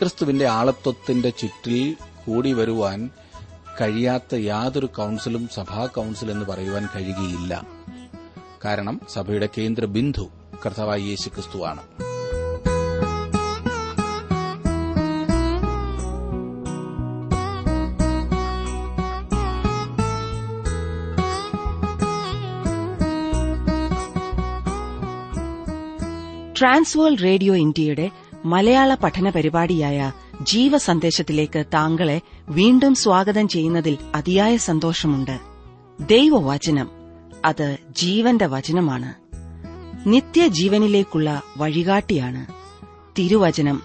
ക്രിസ്തുവിന്റെ ആളത്വത്തിന്റെ ചുറ്റിൽ കൂടി വരുവാൻ കഴിയാത്ത യാതൊരു കൌൺസിലും സഭാ കൌൺസിൽ എന്ന് പറയുവാൻ കഴിയുകയില്ല. കാരണം സഭയുടെ കേന്ദ്ര ബിന്ദു കർത്താവായ യേശു ക്രിസ്തുവാണ് ട്രാൻസ്വേൾഡ് റേഡിയോ ഇന്ത്യയുടെ മലയാള പഠന പരിപാടിയായ ജീവസന്ദേശത്തിലേക്ക് താങ്കളെ വീണ്ടും സ്വാഗതം ചെയ്യുന്നതിൽ അതിയായ സന്തോഷമുണ്ട്. ദൈവവചനം അത് ജീവന്റെ വചനമാണ്. നിത്യജീവനിലേക്കുള്ള വഴികാട്ടിയാണ്. തിരുവചനം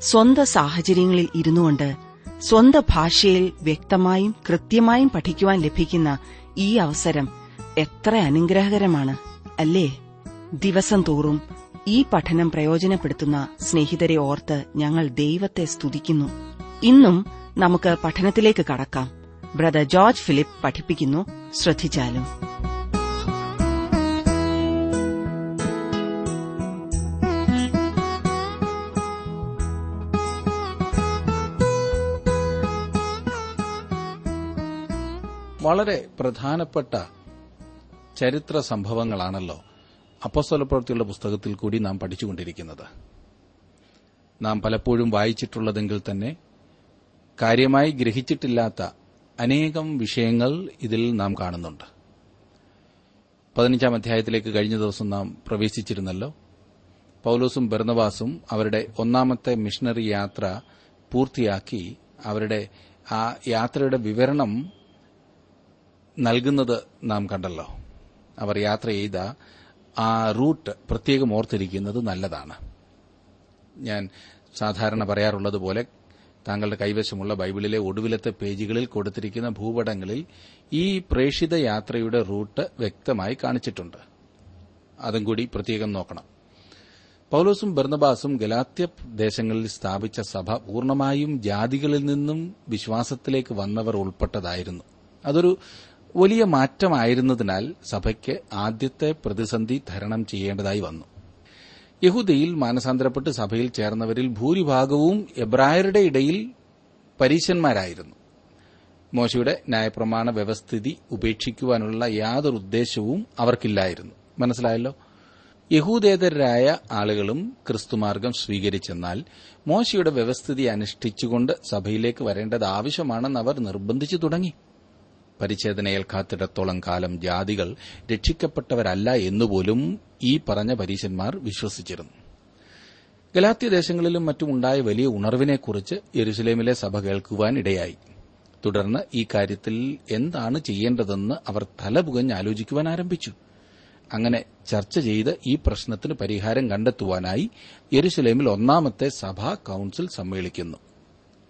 സ്വന്ത സാഹചര്യങ്ങളിൽ ഇരുന്നുകൊണ്ട് സ്വന്ത ഭാഷയിൽ വ്യക്തമായും കൃത്യമായും പഠിക്കുവാൻ ലഭിക്കുന്ന ഈ അവസരം എത്ര അനുഗ്രഹകരമാണ് അല്ലേ? ദിവസം തോറും ഈ പഠനം പ്രയോജനപ്പെടുത്തുന്ന സ്നേഹിതരെ ഓർത്ത് ഞങ്ങൾ ദൈവത്തെ സ്തുതിക്കുന്നു. ഇന്നും നമുക്ക് പഠനത്തിലേക്ക് കടക്കാം. ബ്രദർ ജോർജ് ഫിലിപ്പ് പഠിപ്പിക്കുന്നു. ശ്രദ്ധിച്ചാലും. വളരെ പ്രധാനപ്പെട്ട ചരിത്ര സംഭവങ്ങളാണല്ലോ. അപ്പസ്വലപ്രവൃത്തിയുള്ള പുസ്തകത്തിൽ കൂടി നാം പഠിച്ചുകൊണ്ടിരിക്കുന്നത്. നാം പലപ്പോഴും വായിച്ചിട്ടുള്ളതെങ്കിൽ തന്നെ കാര്യമായി ഗ്രഹിച്ചിട്ടില്ലാത്ത അനേകം വിഷയങ്ങൾ ഇതിൽ നാം കാണുന്നുണ്ട്. പതിനഞ്ചാം അധ്യായത്തിലേക്ക് കഴിഞ്ഞ ദിവസം നാം പ്രവേശിച്ചിരുന്നല്ലോ. പൌലോസും ബെർണവാസും അവരുടെ ഒന്നാമത്തെ മിഷണറി യാത്ര പൂർത്തിയാക്കി അവരുടെ ആ യാത്രയുടെ വിവരണം നൽകുന്നത് നാം കണ്ടല്ലോ. അവർ യാത്ര ചെയ്ത ആ റൂട്ട് പ്രത്യേകം ഓർത്തിരിക്കുന്നത് നല്ലതാണ്. ഞാൻ സാധാരണ പറയാറുള്ളത് പോലെ താങ്കളുടെ കൈവശമുള്ള ബൈബിളിലെ ഒടുവിലത്തെ പേജുകളിൽ കൊടുത്തിരിക്കുന്ന ഭൂപടങ്ങളിൽ ഈ പ്രേഷിത യാത്രയുടെ റൂട്ട് വ്യക്തമായി കാണിച്ചിട്ടുണ്ട്. അതും കൂടി പ്രത്യേകം നോക്കണം. പൌലോസും ബർന്നബാസും ഗലാത്യ ദേശങ്ങളിൽ സ്ഥാപിച്ച സഭ പൂർണമായും ജാതികളിൽ നിന്നും വിശ്വാസത്തിലേക്ക് വന്നവർ ഉൾപ്പെട്ടതായിരുന്നു. അതൊരു വലിയ മാറ്റമായിരുന്നതിനാൽ സഭയ്ക്ക് ആദ്യത്തെ പ്രതിസന്ധി തരണം ചെയ്യേണ്ടതായി വന്നു. യഹൂദയിൽ മാനസാന്തരപ്പെട്ട് സഭയിൽ ചേർന്നവരിൽ ഭൂരിഭാഗവും എബ്രായരുടെ ഇടയിൽ പരീശന്മാരായിരുന്നു. മോശയുടെ ന്യായപ്രമാണ വ്യവസ്ഥിതി ഉപേക്ഷിക്കുവാനുള്ള യാതൊരു ഉദ്ദേശവും അവർക്കില്ലായിരുന്നു. മനസ്സിലായല്ലോ? യഹൂദേതരായ ആളുകളും ക്രിസ്തുമാർഗം സ്വീകരിച്ചെന്നാൽ മോശയുടെ വ്യവസ്ഥിതി അനുഷ്ഠിച്ചുകൊണ്ട് സഭയിലേക്ക് വരേണ്ടത് ആവശ്യമാണെന്ന് അവർ നിർബന്ധിച്ചു തുടങ്ങി. പരിച്ഛേദന കാത്തിടത്തോളം കാലം ജാതികൾ രക്ഷിക്കപ്പെട്ടവരല്ല എന്നുപോലും ഈ പറഞ്ഞ പരീശന്മാർ വിശ്വസിച്ചിരുന്നു. ഗലാത്യദേശങ്ങളിലും മറ്റും ഉണ്ടായ വലിയ ഉണർവിനെക്കുറിച്ച് യെരുസലേമിലെ സഭ കേൾക്കുവാൻ ഇടയായി. തുടർന്ന് ഈ കാര്യത്തിൽ എന്താണ് ചെയ്യേണ്ടതെന്ന് അവർ തലപുകഞ്ഞ് ആലോചിക്കുവാൻ ആരംഭിച്ചു. അങ്ങനെ ചർച്ച ചെയ്ത് ഈ പ്രശ്നത്തിന് പരിഹാരം കണ്ടെത്തുവാനായി യെരുസലേമിൽ ഒന്നാമത്തെ സഭാ കൌൺസിൽ സമ്മേളിക്കുന്നു.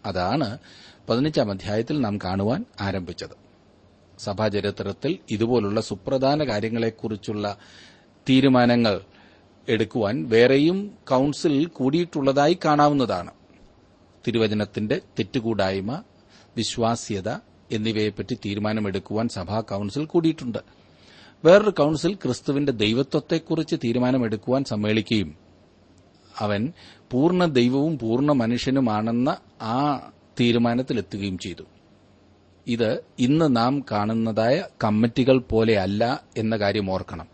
അതാണ് പതിനഞ്ചാം അധ്യായത്തിൽ നാം കാണുവാൻ ആരംഭിച്ചത്. സഭാചരിത്രത്തിൽ ഇതുപോലുള്ള സുപ്രധാന കാര്യങ്ങളെക്കുറിച്ചുള്ള തീരുമാനങ്ങൾ എടുക്കുവാൻ വേറെയും കൌൺസിൽ കൂടിയിട്ടുള്ളതായി കാണാവുന്നതാണ്. തിരുവചനത്തിന്റെ തെറ്റുകൂടായ്മ വിശ്വാസ്യത എന്നിവയെപ്പറ്റി തീരുമാനമെടുക്കുവാൻ സഭാ കൌൺസിൽ കൂടിയിട്ടുണ്ട്. വേറൊരു കൌൺസിൽ ക്രിസ്തുവിന്റെ ദൈവത്വത്തെക്കുറിച്ച് തീരുമാനമെടുക്കുവാൻ സമ്മേളിക്കുകയും അവൻ പൂർണ ദൈവവും പൂർണ മനുഷ്യനുമാണെന്ന ആ തീരുമാനത്തിലെത്തുകയും ചെയ്തു. ഇത് ഇന്ന് നാം കാണുന്നതായ കമ്മിറ്റികൾ പോലെയല്ല എന്ന കാര്യം ഓർക്കണം.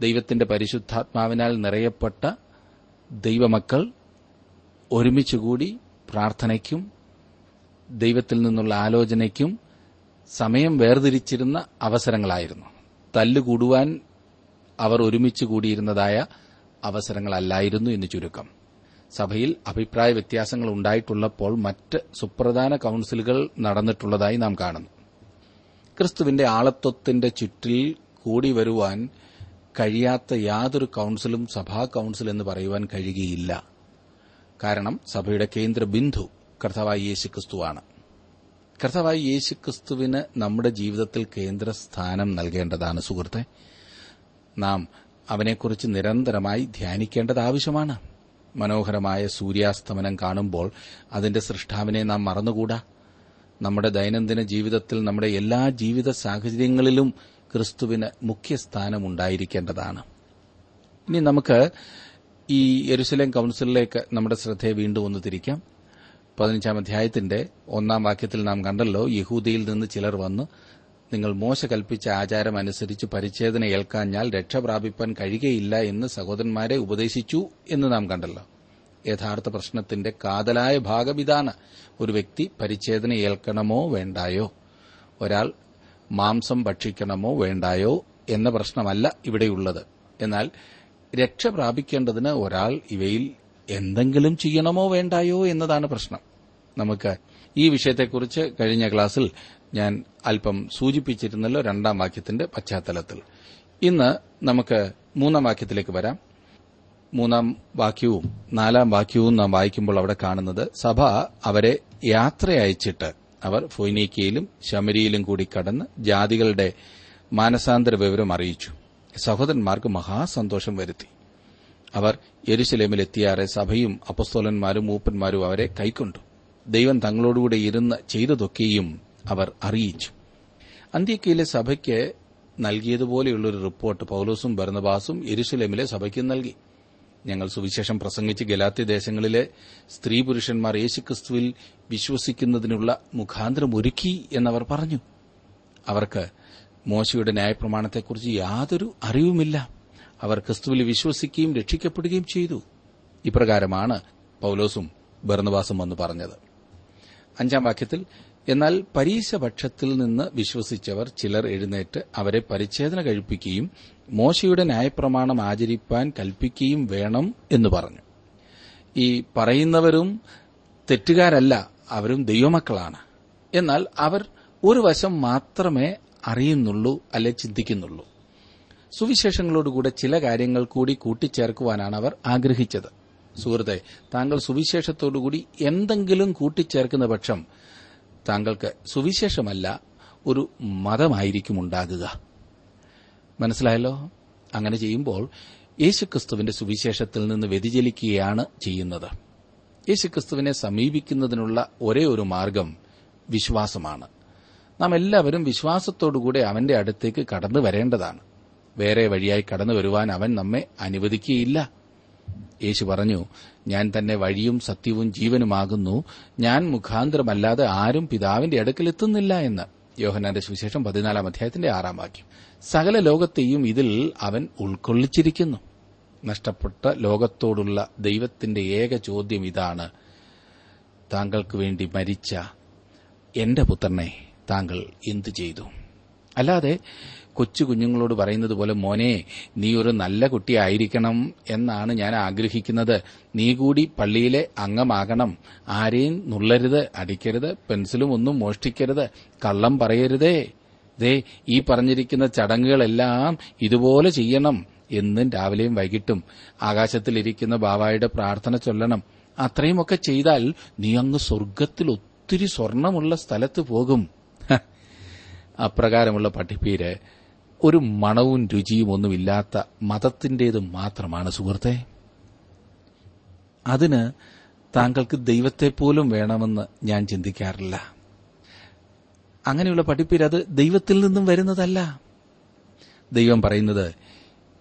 ദൈവത്തിന്റെ പരിശുദ്ധാത്മാവിനാൽ നിറയപ്പെട്ട ദൈവമക്കൾ ഒരുമിച്ച് കൂടി പ്രാർത്ഥനയ്ക്കും ദൈവത്തിൽ നിന്നുള്ള ആലോചനയ്ക്കും സമയം വേർതിരിച്ചിരുന്ന അവസരങ്ങളായിരുന്നു. തല്ലുകൂടുവാൻ അവർ ഒരുമിച്ച് കൂടിയിരുന്നതായ അവസരങ്ങളല്ലായിരുന്നു എന്ന് ചുരുക്കം. സഭയിൽ അഭിപ്രായ വ്യത്യാസങ്ങൾ ഉണ്ടായിട്ടുള്ളപ്പോൾ മറ്റ് സുപ്രധാന കൌൺസിലുകൾ നടന്നിട്ടുള്ളതായി നാം കാണുന്നു. ക്രിസ്തുവിന്റെ ആളത്വത്തിന്റെ ചുറ്റിൽ കൂടി വരുവാൻ കഴിയാത്ത യാതൊരു കൌൺസിലും സഭാ കൌൺസിൽ എന്ന് പറയുവാൻ കഴിയുകയില്ല. കാരണം സഭയുടെ കേന്ദ്ര ബിന്ദു കർത്താവായി യേശുക്രിസ്തുവാണ്. യേശു യേശുക്രിസ്തുവിന് നമ്മുടെ ജീവിതത്തിൽ കേന്ദ്ര സ്ഥാനം നൽകേണ്ടതാണ് സുഹൃത്തെ. നാം അവനെക്കുറിച്ച് നിരന്തരമായി ധ്യാനിക്കേണ്ടത് ആവശ്യമാണ്. മനോഹരമായ സൂര്യാസ്തമനം കാണുമ്പോൾ അതിന്റെ സൃഷ്ടാവിനെ നാം മറന്നുകൂടാ? നമ്മുടെ ദൈനംദിന ജീവിതത്തിൽ നമ്മുടെ എല്ലാ ജീവിത സാഹചര്യങ്ങളിലും ക്രിസ്തുവിന് മുഖ്യസ്ഥാനമുണ്ടായിരിക്കേണ്ടതാണ്. ഇനി നമുക്ക് ഈ യെരുസലേം കൌൺസിലിലേക്ക് നമ്മുടെ ശ്രദ്ധയെ വീണ്ടും ഒന്ന് തിരിക്കാം. പതിനഞ്ചാം അധ്യായത്തിന്റെ ഒന്നാം വാക്യത്തിൽ നാം കണ്ടല്ലോ യഹൂദിയിൽ നിന്ന് ചിലർ വന്ന് നിങ്ങൾ മോശ കൽപ്പിച്ച ആചാരം അനുസരിച്ച് പരിച്ഛേദന ഏൽക്കാഞ്ഞാൽ രക്ഷ പ്രാപിപ്പാൻ കഴിയുകയില്ല എന്ന് സഹോദരന്മാരെ ഉപദേശിച്ചു എന്ന് നാം കണ്ടല്ലോ. യഥാർത്ഥ പ്രശ്നത്തിന്റെ കാതലായ ഭാഗം ഇതാണ്. ഒരു വ്യക്തി പരിച്ഛേദന ഏൽക്കണമോ വേണ്ടായോ? ഒരാൾ മാംസം ഭക്ഷിക്കണമോ വേണ്ടായോ എന്ന പ്രശ്നമല്ല ഇവിടെയുള്ളത്. എന്നാൽ രക്ഷ പ്രാപിക്കേണ്ടതിന് ഒരാൾ ഇവയിൽ എന്തെങ്കിലും ചെയ്യണമോ വേണ്ടായോ എന്നതാണ് പ്രശ്നം. നമുക്ക് ഈ വിഷയത്തെക്കുറിച്ച് കഴിഞ്ഞ ക്ലാസ്സിൽ ഞാൻ അല്പം സൂചിപ്പിച്ചിരുന്നല്ലോ രണ്ടാം വാക്യത്തിന്റെ പശ്ചാത്തലത്തിൽ. ഇന്ന് നമുക്ക് മൂന്നാം വാക്യത്തിലേക്ക് വരാം. മൂന്നാം വാക്യവും നാലാം വാക്യവും നാം വായിക്കുമ്പോൾ അവിടെ കാണുന്നത് സഭ അവരെ യാത്ര അയച്ചിട്ട് അവർ ഫൊയ്നീക്കയിലും ശമരിയിലും കൂടി കടന്ന് ജാതികളുടെ മാനസാന്തര വിവരം അറിയിച്ചു. സഹോദരന്മാർക്ക് മഹാസന്തോഷം വരുത്തി. അവർ യെരുശലേമിലെത്തിയാറെ സഭയും അപ്പസ്തോലന്മാരും മൂപ്പന്മാരും അവരെ കൈക്കൊണ്ടു. ദൈവം തങ്ങളോടുകൂടെ ഇരുന്ന് ചെയ്തതൊക്കെയും അവർ അറിയിച്ചു. അന്ത്യക്കയിലെ സഭയ്ക്ക് നൽകിയതുപോലെയുള്ളൊരു റിപ്പോർട്ട് പൌലോസും ഭരണബാസും എരുസലേമിലെ സഭയ്ക്ക് നൽകി. ഞങ്ങൾ സുവിശേഷം പ്രസംഗിച്ച് ഗലാത്തി ദേശങ്ങളിലെ സ്ത്രീ പുരുഷന്മാർ യേശുക്രിസ്തുവിൽ വിശ്വസിക്കുന്നതിനുള്ള മുഖാന്തരം ഒരുക്കി എന്നവർ പറഞ്ഞു. അവർക്ക് മോശയുടെ ന്യായപ്രമാണത്തെക്കുറിച്ച് യാതൊരു അറിവുമില്ല. അവർ ക്രിസ്തുവിൽ വിശ്വസിക്കുകയും രക്ഷിക്കപ്പെടുകയും ചെയ്തു. ഇപ്രകാരമാണ് പൌലോസും ബർണവാസും വന്ന് പറഞ്ഞത്. അഞ്ചാം വാക്യത്തിൽ എന്നാൽ പരീശപക്ഷത്തിൽ നിന്ന് വിശ്വസിച്ചവർ ചിലർ എഴുന്നേറ്റ് അവരെ പരിച്ഛേദന കഴിപ്പിക്കുകയും മോശയുടെ ന്യായപ്രമാണം ആചരിപ്പാൻ കൽപ്പിക്കുകയും വേണം എന്ന് പറഞ്ഞു. ഈ പറയുന്നവരും തെറ്റുകാരല്ല അവരും ദൈവമക്കളാണ്. എന്നാൽ അവർ ഒരു വശം മാത്രമേ അറിയുന്നുള്ളൂ അല്ലെ ചിന്തിക്കുന്നുള്ളൂ. സുവിശേഷങ്ങളോടുകൂടെ ചില കാര്യങ്ങൾ കൂടി കൂട്ടിച്ചേർക്കുവാനാണ് അവർ ആഗ്രഹിച്ചത്. സുഹൃത്തെ താങ്കൾ സുവിശേഷത്തോടുകൂടി എന്തെങ്കിലും കൂട്ടിച്ചേർക്കുന്ന പക്ഷം താങ്കൾക്ക് സുവിശേഷമല്ല ഒരു മതമായിരിക്കും ഉണ്ടാകുക. മനസ്സിലായല്ലോ? അങ്ങനെ ചെയ്യുമ്പോൾ യേശുക്രിസ്തുവിന്റെ സുവിശേഷത്തിൽ നിന്ന് വ്യതിചലിക്കുകയാണ് ചെയ്യുന്നത്. യേശുക്രിസ്തുവിനെ സമീപിക്കുന്നതിനുള്ള ഒരേ ഒരു മാർഗം വിശ്വാസമാണ്. നാം എല്ലാവരും വിശ്വാസത്തോടുകൂടെ അവന്റെ അടുത്തേക്ക് കടന്നു വരേണ്ടതാണ്. വേറെ വഴിയായി കടന്നു വരുവാൻ അവൻ നമ്മെ അനുവദിക്കുകയില്ല. യേശു പറഞ്ഞു ഞാൻ തന്നെ വഴിയും സത്യവും ജീവനുമാകുന്നു. ഞാൻ മുഖാന്തരമല്ലാതെ ആരും പിതാവിന്റെ അടുക്കലെത്തുന്നില്ല എന്ന്. യോഹനാന്റെ സുവിശേഷം പതിനാലാം അധ്യായത്തിന്റെ ആറാം വാക്യം. സകല ലോകത്തെയും ഇതിൽ അവൻ ഉൾക്കൊള്ളിച്ചിരിക്കുന്നു. നഷ്ടപ്പെട്ട ലോകത്തോടുള്ള ദൈവത്തിന്റെ ഏക ചോദ്യം ഇതാണ്. താങ്കൾക്ക് വേണ്ടി മരിച്ച എന്റെ പുത്രനെ താങ്കൾ എന്തു ചെയ്തു? അല്ലാതെ കൊച്ചു കുഞ്ഞുങ്ങളോട് പറയുന്നത് പോലെ മോനെ നീ ഒരു നല്ല കുട്ടിയായിരിക്കണം എന്നാണ് ഞാൻ ആഗ്രഹിക്കുന്നത്. നീ കൂടി പള്ളിയിലെ അംഗമാകണം. ആരെയും നുള്ളരുത് അടിക്കരുത് പെൻസിലും ഒന്നും മോഷ്ടിക്കരുത് കള്ളം പറയരുതേ. ദേ ഈ പറഞ്ഞിരിക്കുന്ന ചടങ്ങുകളെല്ലാം ഇതുപോലെ ചെയ്യണം എന്നും രാവിലെയും വൈകിട്ടും. ആകാശത്തിലിരിക്കുന്ന ബാവായുടെ പ്രാർത്ഥന ചൊല്ലണം. അത്രയുമൊക്കെ ചെയ്താൽ നീ അങ്ങ് സ്വർഗത്തിൽ ഒത്തിരി സ്വർണമുള്ള സ്ഥലത്ത് പോകും. അപ്രകാരമുള്ള പഠിപ്പീര് ഒരു മണവും രുചിയും ഒന്നുമില്ലാത്ത മതത്തിന്റേത് മാത്രമാണ് സുഹൃത്തെ. അതിന് താങ്കൾക്ക് ദൈവത്തെ പോലും വേണമെന്ന് ഞാൻ ചിന്തിക്കാറില്ല. അങ്ങനെയുള്ള പഠിപ്പിൽ അത് ദൈവത്തിൽ നിന്നും വരുന്നതല്ല. ദൈവം പറയുന്നത്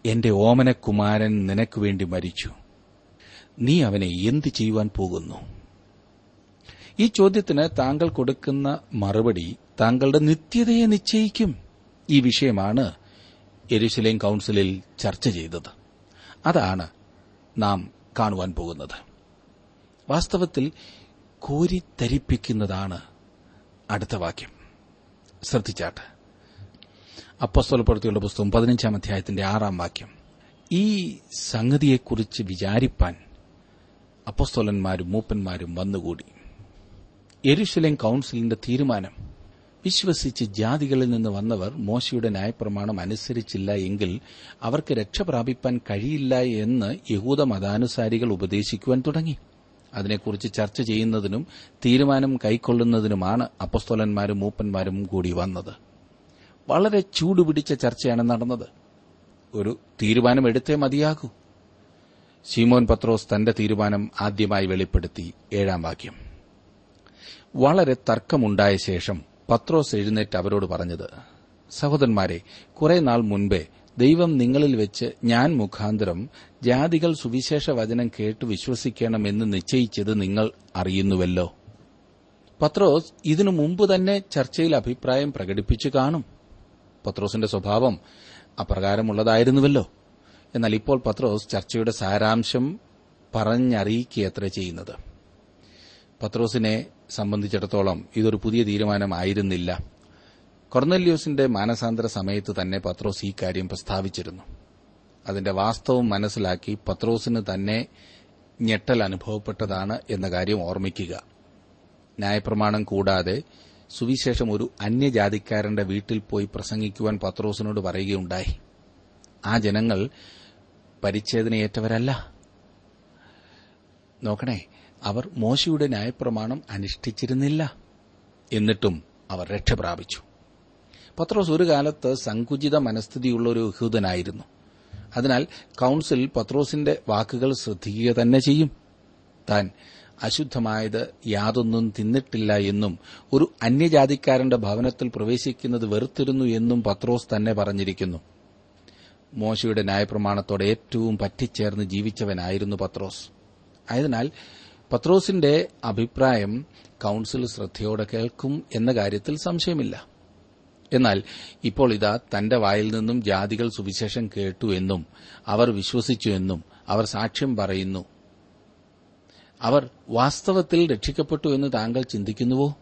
എന്റെ ഓമനകുമാരൻ നിനക്ക് വേണ്ടി മരിച്ചു. നീ അവനെ എന്ത് ചെയ്യുവാൻ പോകുന്നു? ഈ ചോദ്യത്തിന് താങ്കൾ കൊടുക്കുന്ന മറുപടി താങ്കളുടെ നിത്യതയെ നിശ്ചയിക്കും. ഈ വിഷയമാണ് എരുശലേം കൌൺസിലിൽ ചർച്ച ചെയ്തത്. അതാണ് നാം കാണുവാൻ പോകുന്നത്. വാസ്തവത്തിൽ കോരിത്തരിപ്പിക്കുന്നതാണ് അടുത്ത വാക്യം. ശ്രദ്ധിച്ചാട്ട്. അപ്പസ്തോലപ്പെടുത്തിയുള്ള പുസ്തകം പതിനഞ്ചാം അധ്യായത്തിന്റെ ആറാം വാക്യം. ഈ സംഗതിയെക്കുറിച്ച് വിചാരിപ്പാൻ അപ്പസ്തോലന്മാരും മൂപ്പന്മാരും വന്നുകൂടി. എരുശലേം കൌൺസിലിന്റെ തീരുമാനം വിശ്വസിച്ച് ജാതികളിൽ നിന്ന് വന്നവർ മോശയുടെ ന്യായപ്രമാണം അനുസരിച്ചില്ല എങ്കിൽ അവർക്ക് രക്ഷ പ്രാപിപ്പാൻ കഴിയില്ല എന്ന് യഹൂദ മതാനുസാരികൾ ഉപദേശിക്കുവാൻ തുടങ്ങി. അതിനെക്കുറിച്ച് ചർച്ച ചെയ്യുന്നതിനും തീരുമാനം കൈക്കൊള്ളുന്നതിനുമാണ് അപ്പസ്തോലന്മാരും മൂപ്പന്മാരും കൂടി വന്നത്. വളരെ ചൂടുപിടിച്ച ചർച്ചയാണ് നടന്നത്. ഒരു തീരുമാനം എടുത്തേ മതിയാകൂ. ശീമോൻ പത്രോസ് തന്റെ തീരുമാനം ആദ്യമായി വെളിപ്പെടുത്തി. ഏഴാം വാക്യം. വളരെ തർക്കമുണ്ടായ ശേഷം പത്രോസ് എഴുന്നേറ്റ് അവരോട് പറഞ്ഞത് സഹോദരന്മാരെ കുറെ നാൾ മുൻപേ ദൈവം നിങ്ങളിൽ വെച്ച് ഞാൻ മുഖാന്തരം ജാതികൾ സുവിശേഷ വചനം കേട്ട് വിശ്വസിക്കണമെന്ന് നിശ്ചയിച്ചത് നിങ്ങൾ അറിയുന്നുവല്ലോ. പത്രോസ് ഇതിനു മുമ്പ് തന്നെ ചർച്ചയിൽ അഭിപ്രായം പ്രകടിപ്പിച്ചു കാണും. പത്രോസിന്റെ സ്വഭാവം അപ്രകാരമുള്ളതായിരുന്നുവല്ലോ. എന്നാൽ ഇപ്പോൾ പത്രോസ് ചർച്ചയുടെ സാരാംശം പറഞ്ഞറിയിക്കുകയത്ര ചെയ്യുന്നത്. പത്രോസിനെ സംബന്ധിച്ചിടത്തോളം ഇതൊരു പുതിയ തീരുമാനമായിരുന്നില്ല. കൊർന്നല്യോസിന്റെ മാനസാന്തര സമയത്ത് തന്നെ പത്രോസ് ഈ കാര്യം പ്രസ്താവിച്ചിരുന്നു. അതിന്റെ വാസ്തവം മനസ്സിലാക്കി പത്രോസിന് തന്നെ ഞെട്ടൽ അനുഭവപ്പെട്ടതാണ് എന്ന കാര്യം ഓർമ്മിക്കുക. ന്യായപ്രമാണം കൂടാതെ സുവിശേഷം ഒരു അന്യജാതിക്കാരന്റെ വീട്ടിൽ പോയി പ്രസംഗിക്കുവാൻ പത്രോസിനോട് പറയുകയുണ്ടായി. ആ ജനങ്ങൾ പരിച്ഛേദനയേറ്റവരല്ല. നോക്കണേ അവർ മോശയുടെ ന്യായപ്രമാണം അനുഷ്ഠിച്ചിരുന്നില്ല. എന്നിട്ടും അവർ രക്ഷപ്രാപിച്ചു പത്രോസ് ഒരു കാലത്ത് സങ്കുചിത മനസ്ഥിതിയുള്ള ഒരു യഹൂദനായിരുന്നു അതിനാൽ കൌൺസിൽ പത്രോസിന്റെ വാക്കുകൾ ശ്രദ്ധിക്കുക തന്നെ ചെയ്യും. താൻ അശുദ്ധമായത് യാതൊന്നും തിന്നിട്ടില്ല എന്നും ഒരു അന്യജാതിക്കാരന്റെ ഭവനത്തിൽ പ്രവേശിക്കുന്നത് വെറുത്തിരുന്നു എന്നും പത്രോസ് തന്നെ പറഞ്ഞിരിക്കുന്നു. മോശയുടെ ന്യായപ്രമാണത്തോടെ ഏറ്റവും പറ്റിച്ചേർന്ന് ജീവിച്ചവനായിരുന്നു പത്രോസ്. ആയതിനാൽ പത്രോസിന്റെ അഭിപ്രായം കൌൺസിൽ ശ്രദ്ധയോടെ കേൾക്കും എന്ന കാര്യത്തിൽ സംശയമില്ല. എന്നാൽ ഇപ്പോൾ ഇതാ തന്റെ വായിൽ നിന്നും ജാതികൾ സുവിശേഷം കേട്ടു എന്നും അവർ വിശ്വസിച്ചു എന്നും അവർ സാക്ഷ്യം പറയുന്നു. അവർ വാസ്തവത്തിൽ രക്ഷിക്കപ്പെട്ടു എന്ന് താങ്കൾ ചിന്തിക്കുന്നുവോ?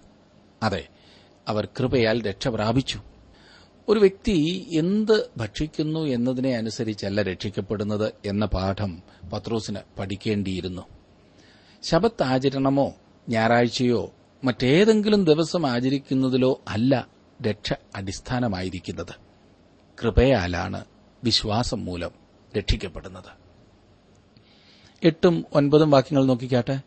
അതെ അവർ കൃപയാൽ രക്ഷ പ്രാപിച്ചു. ഒരു വ്യക്തി എന്ത് ഭക്ഷിക്കുന്നു എന്നതിനെ അനുസരിച്ചല്ല രക്ഷിക്കപ്പെടുന്നത് എന്ന പാഠം പത്രോസിന് പഠിക്കേണ്ടിയിരുന്നു. ശബത്ത് ആചരണമോ ഞായറാഴ്ചയോ മറ്റേതെങ്കിലും ദിവസം ആചരിക്കുന്നതിലോ അല്ല രക്ഷ അടിസ്ഥാനമായിരിക്കുന്നത്. കൃപയാലാണ് വിശ്വാസം മൂലം രക്ഷിക്കപ്പെടുന്നത്. എട്ടും ഒൻപതും വാക്യങ്ങൾ നോക്കിക്കാട്ടെ.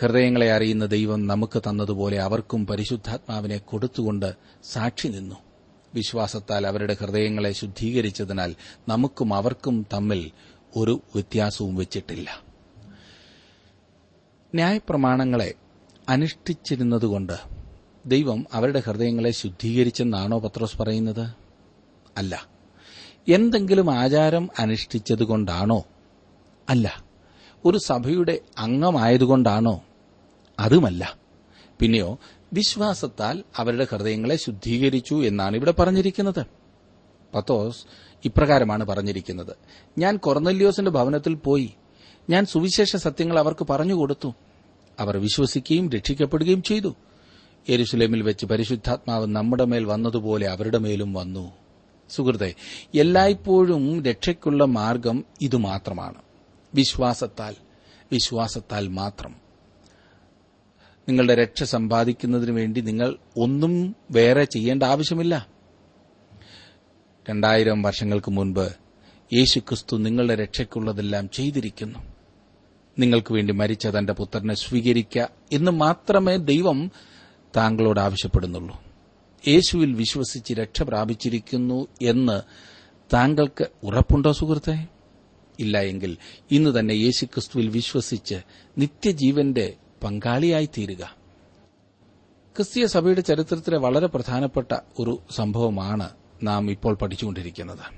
ഹൃദയങ്ങളെ അറിയുന്ന ദൈവം നമുക്ക് തന്നതുപോലെ അവർക്കും പരിശുദ്ധാത്മാവിനെ കൊടുത്തുകൊണ്ട് സാക്ഷി നിന്നു. വിശ്വാസത്താൽ അവരുടെ ഹൃദയങ്ങളെ ശുദ്ധീകരിച്ചതിനാൽ നമുക്കും അവർക്കും തമ്മിൽ ഒരു വ്യത്യാസവും വെച്ചിട്ടില്ല. ന്യായപ്രമാണങ്ങളെ അനുഷ്ഠിച്ചിരുന്നതുകൊണ്ട് ദൈവം അവരുടെ ഹൃദയങ്ങളെ ശുദ്ധീകരിച്ചെന്നാണോ പത്രോസ് പറയുന്നത്? അല്ല. എന്തെങ്കിലും ആചാരം അനുഷ്ഠിച്ചതുകൊണ്ടാണോ? അല്ല. ഒരു സഭയുടെ അംഗമായതുകൊണ്ടാണോ? അതുമല്ല. പിന്നെയോ വിശ്വാസത്താൽ അവരുടെ ഹൃദയങ്ങളെ ശുദ്ധീകരിച്ചു എന്നാണ് ഇവിടെ പറഞ്ഞിരിക്കുന്നത്. പത്തോസ് ഇപ്രകാരമാണ് പറഞ്ഞിരിക്കുന്നത്. ഞാൻ കൊർന്നല്യോസിന്റെ ഭവനത്തിൽ പോയി. ഞാൻ സുവിശേഷ സത്യങ്ങൾ അവർക്ക് പറഞ്ഞുകൊടുത്തു അവർ വിശ്വസിക്കുകയും രക്ഷിക്കപ്പെടുകയും ചെയ്തു. യെരുസലേമിൽ വെച്ച് പരിശുദ്ധാത്മാവ് നമ്മുടെ മേൽ വന്നതുപോലെ അവരുടെ മേലും വന്നു. സുഹൃത്തെ എല്ലായ്പ്പോഴും രക്ഷയ്ക്കുള്ള മാർഗം ഇതുമാത്രമാണ്. വിശ്വാസത്താൽ വിശ്വാസത്താൽ മാത്രം. നിങ്ങളുടെ രക്ഷ സമ്പാദിക്കുന്നതിന് വേണ്ടി നിങ്ങൾ ഒന്നും വേറെ ചെയ്യേണ്ട ആവശ്യമില്ല. രണ്ടായിരം വർഷങ്ങൾക്ക് മുൻപ് യേശുക്രിസ്തു നിങ്ങളുടെ രക്ഷയ്ക്കുള്ളതെല്ലാം ചെയ്തിരിക്കുന്നു. നിങ്ങൾക്ക് വേണ്ടി മരിച്ച തന്റെ പുത്രനെ സ്വീകരിക്കുക എന്ന് മാത്രമേ ദൈവം താങ്കളോട് ആവശ്യപ്പെടുന്നുള്ളൂ. യേശുവിൽ വിശ്വസിച്ച് രക്ഷ പ്രാപിച്ചിരിക്കുന്നു എന്ന് താങ്കൾക്ക് ഉറപ്പുണ്ടോ സുഹൃത്തെ? ഇല്ല എങ്കിൽ ഇന്ന് തന്നെ യേശുക്രിസ്തുവിൽ വിശ്വസിച്ച് നിത്യജീവന്റെ പങ്കാളിയായി തീരുക ക്രിസ്തീയ സഭയുടെ ചരിത്രത്തിലെ വളരെ പ്രധാനപ്പെട്ട ഒരു സംഭവമാണ് നാം ഇപ്പോൾ പഠിച്ചുകൊണ്ടിരിക്കുന്നത്.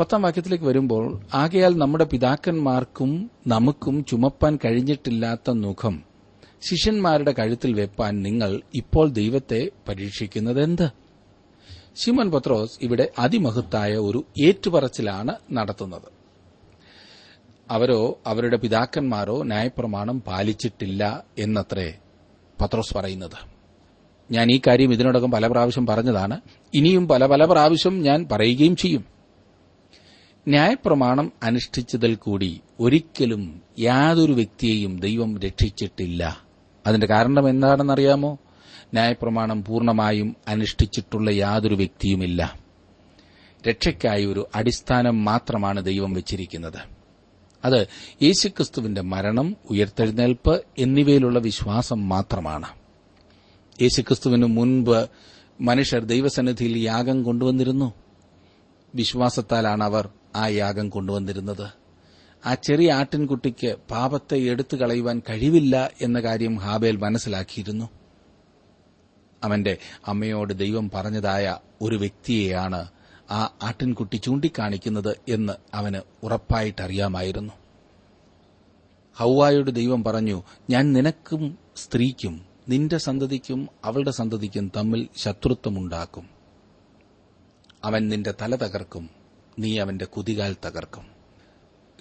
പത്താം വാക്യത്തിലേക്ക് വരുമ്പോൾ ആകയാൽ നമ്മുടെ പിതാക്കന്മാർക്കും നമുക്കും ചുമപ്പാൻ കഴിഞ്ഞിട്ടില്ലാത്ത മുഖം ശിഷ്യന്മാരുടെ കഴുത്തിൽ വെപ്പാൻ നിങ്ങൾ ഇപ്പോൾ ദൈവത്തെ പരീക്ഷിക്കുന്നതെന്ത്? ശിമൻ പത്രോസ് ഇവിടെ അതിമഹത്തായ ഒരു ഏറ്റുപറച്ചിലാണ് നടത്തുന്നത്. അവരോ അവരുടെ പിതാക്കന്മാരോ ന്യായപ്രമാണം പാലിച്ചിട്ടില്ല എന്നത്രേ പത്രോസ് പറയുന്നത്. ഞാൻ ഈ കാര്യം ഇതിനോടകം പല പ്രാവശ്യം പറഞ്ഞതാണ്. ഇനിയും പല പല പ്രാവശ്യം ഞാൻ പറയുകയും ചെയ്യും. ന്യായപ്രമാണം അനുഷ്ഠിച്ചതിൽ കൂടി ഒരിക്കലും യാതൊരു വ്യക്തിയെയും ദൈവം രക്ഷിച്ചിട്ടില്ല. അതിന്റെ കാരണം എന്താണെന്നറിയാമോ? ന്യായപ്രമാണം പൂർണമായും അനുഷ്ഠിച്ചിട്ടുള്ള യാതൊരു വ്യക്തിയുമില്ല. രക്ഷയ്ക്കായി ഒരു അടിസ്ഥാനം മാത്രമാണ് ദൈവം വെച്ചിരിക്കുന്നത്. അത് യേശുക്രിസ്തുവിന്റെ മരണം ഉയർത്തെഴുന്നേൽപ്പ് എന്നിവയിലുള്ള വിശ്വാസം മാത്രമാണ്. യേശുക്രിസ്തുവിന് മുൻപ് മനുഷ്യർ ദൈവസന്നിധിയിൽ യാഗം കൊണ്ടുവന്നിരുന്നു. വിശ്വാസത്താലാണ് അവർ ആ യാഗം കൊണ്ടുവന്നിരുന്നത്? ആ ചെറിയ ആട്ടിൻകുട്ടിക്ക് പാപത്തെ എടുത്തു കളയുവാൻ കഴിവില്ല എന്ന കാര്യം ഹാബേൽ മനസ്സിലാക്കിയിരുന്നു. അവന്റെ അമ്മയോട് ദൈവം പറഞ്ഞതായ ഒരു വ്യക്തിയെയാണ് ആ ആട്ടിൻകുട്ടി ചൂണ്ടിക്കാണിക്കുന്നത് എന്ന് അവന് ഉറപ്പായിട്ടറിയാമായിരുന്നു. ഹൗവായോട് ദൈവം പറഞ്ഞു ഞാൻ നിനക്കും സ്ത്രീക്കും നിന്റെ സന്തതിക്കും അവളുടെ സന്തതിക്കും തമ്മിൽ ശത്രുത്വമുണ്ടാക്കും. അവൻ നിന്റെ തല തകർക്കും നീ അവന്റെ കുതികാൽ തകർക്കും.